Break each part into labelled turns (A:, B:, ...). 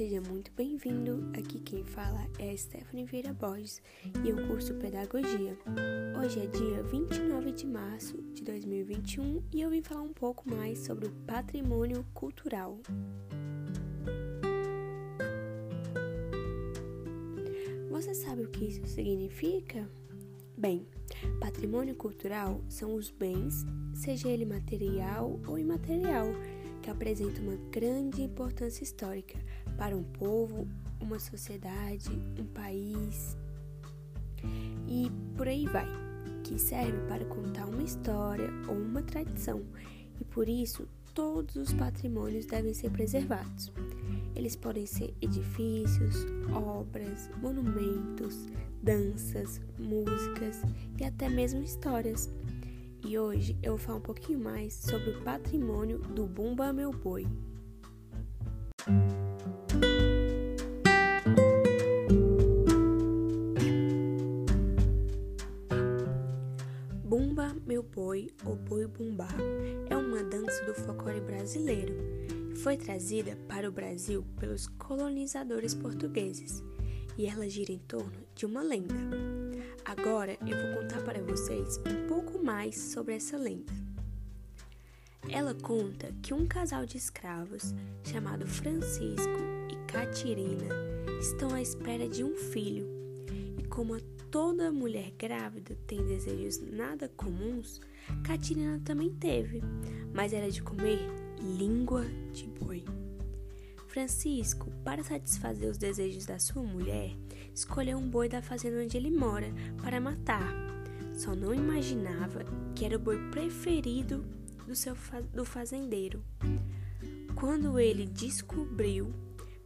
A: Seja muito bem-vindo. Aqui quem fala é Stephanie Vieira Borges e eu curso Pedagogia. Hoje é dia 29 de março de 2021 e eu vim falar um pouco mais sobre o patrimônio cultural. Você sabe o que isso significa? Bem, patrimônio cultural são os bens, seja ele material ou imaterial que apresenta uma grande importância histórica para um povo, uma sociedade, um país e por aí vai, que serve para contar uma história ou uma tradição e por isso todos os patrimônios devem ser preservados. Eles podem ser edifícios, obras, monumentos, danças, músicas e até mesmo histórias e hoje eu vou falar um pouquinho mais sobre o patrimônio do Bumba Meu Boi. Boi ou Boi Bumbá é uma dança do folclore brasileiro. Foi trazida para o Brasil pelos colonizadores portugueses e ela gira em torno de uma lenda. Agora eu vou contar para vocês um pouco mais sobre essa lenda. Ela conta que um casal de escravos chamado Francisco e Catirina estão à espera de um filho. E como toda mulher grávida tem desejos nada comuns, Catirina também teve, mas era de comer língua de boi. Francisco, para satisfazer os desejos da sua mulher, escolheu um boi da fazenda onde ele mora para matar. Só não imaginava que era o boi preferido do seu do fazendeiro. Quando ele descobriu,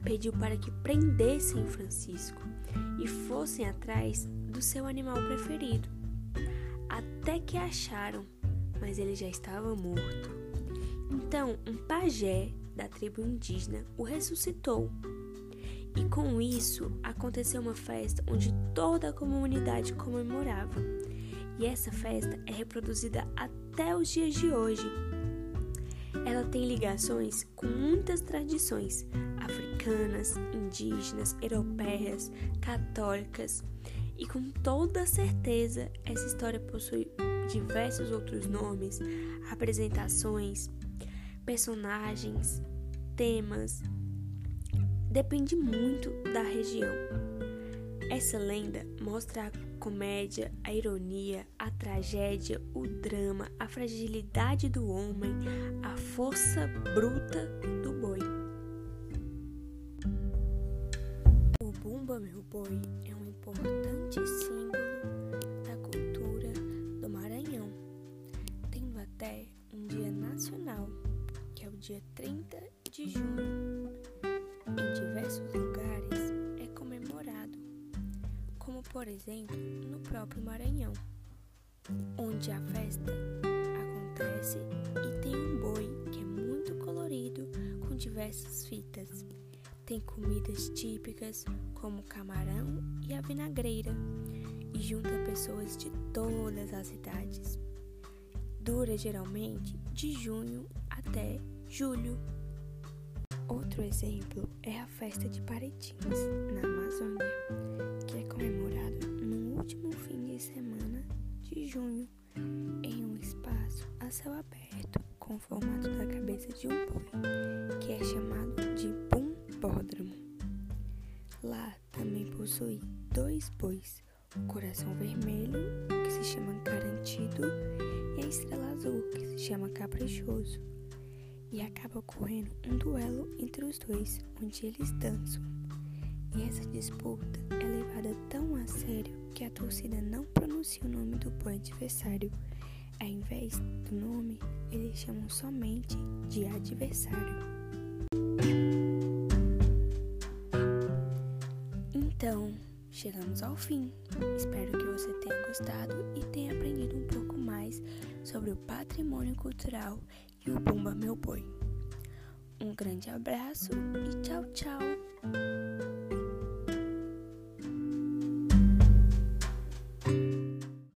A: pediu para que prendessem Francisco e fossem atrás do seu animal preferido. Até que acharam, mas ele já estava morto. Então, um pajé da tribo indígena o ressuscitou. E com isso aconteceu uma festa onde toda a comunidade comemorava. E essa festa é reproduzida até os dias de hoje. Ela tem ligações com muitas tradições africanas, indígenas, europeias, católicas. E com toda certeza, essa história possui diversos outros nomes, apresentações, personagens, temas. Depende muito da região. Essa lenda mostra a comédia, a ironia, a tragédia, o drama, a fragilidade do homem, a força bruta Boi é um importante símbolo da cultura do Maranhão, tendo até um dia nacional é o dia 30 de junho. Em diversos lugares é comemorado, como por exemplo no próprio Maranhão, onde a festa acontece e tem um boi que é muito colorido com diversas fitas. Tem comidas típicas como camarão e a vinagreira e junta pessoas de todas as idades. Dura geralmente de junho até julho. Outro exemplo é a festa de Paretins, na Amazônia, que é comemorada no último fim de semana de junho, em um espaço a céu aberto, com o formato da cabeça de um boi, que é chamado de bumbódromo. Lá também possui dois bois, o coração vermelho, que se chama garantido, e a estrela azul, que se chama caprichoso e acaba ocorrendo um duelo entre os dois, onde eles dançam. E essa disputa é levada tão a sério que a torcida não pronuncia o nome do boi adversário. Ao invés do nome, eles chamam somente de adversário. Então, chegamos ao fim. Espero que você tenha gostado e tenha aprendido um pouco mais sobre o patrimônio cultural e o Bumba Meu Boi. Um grande abraço e tchau, tchau!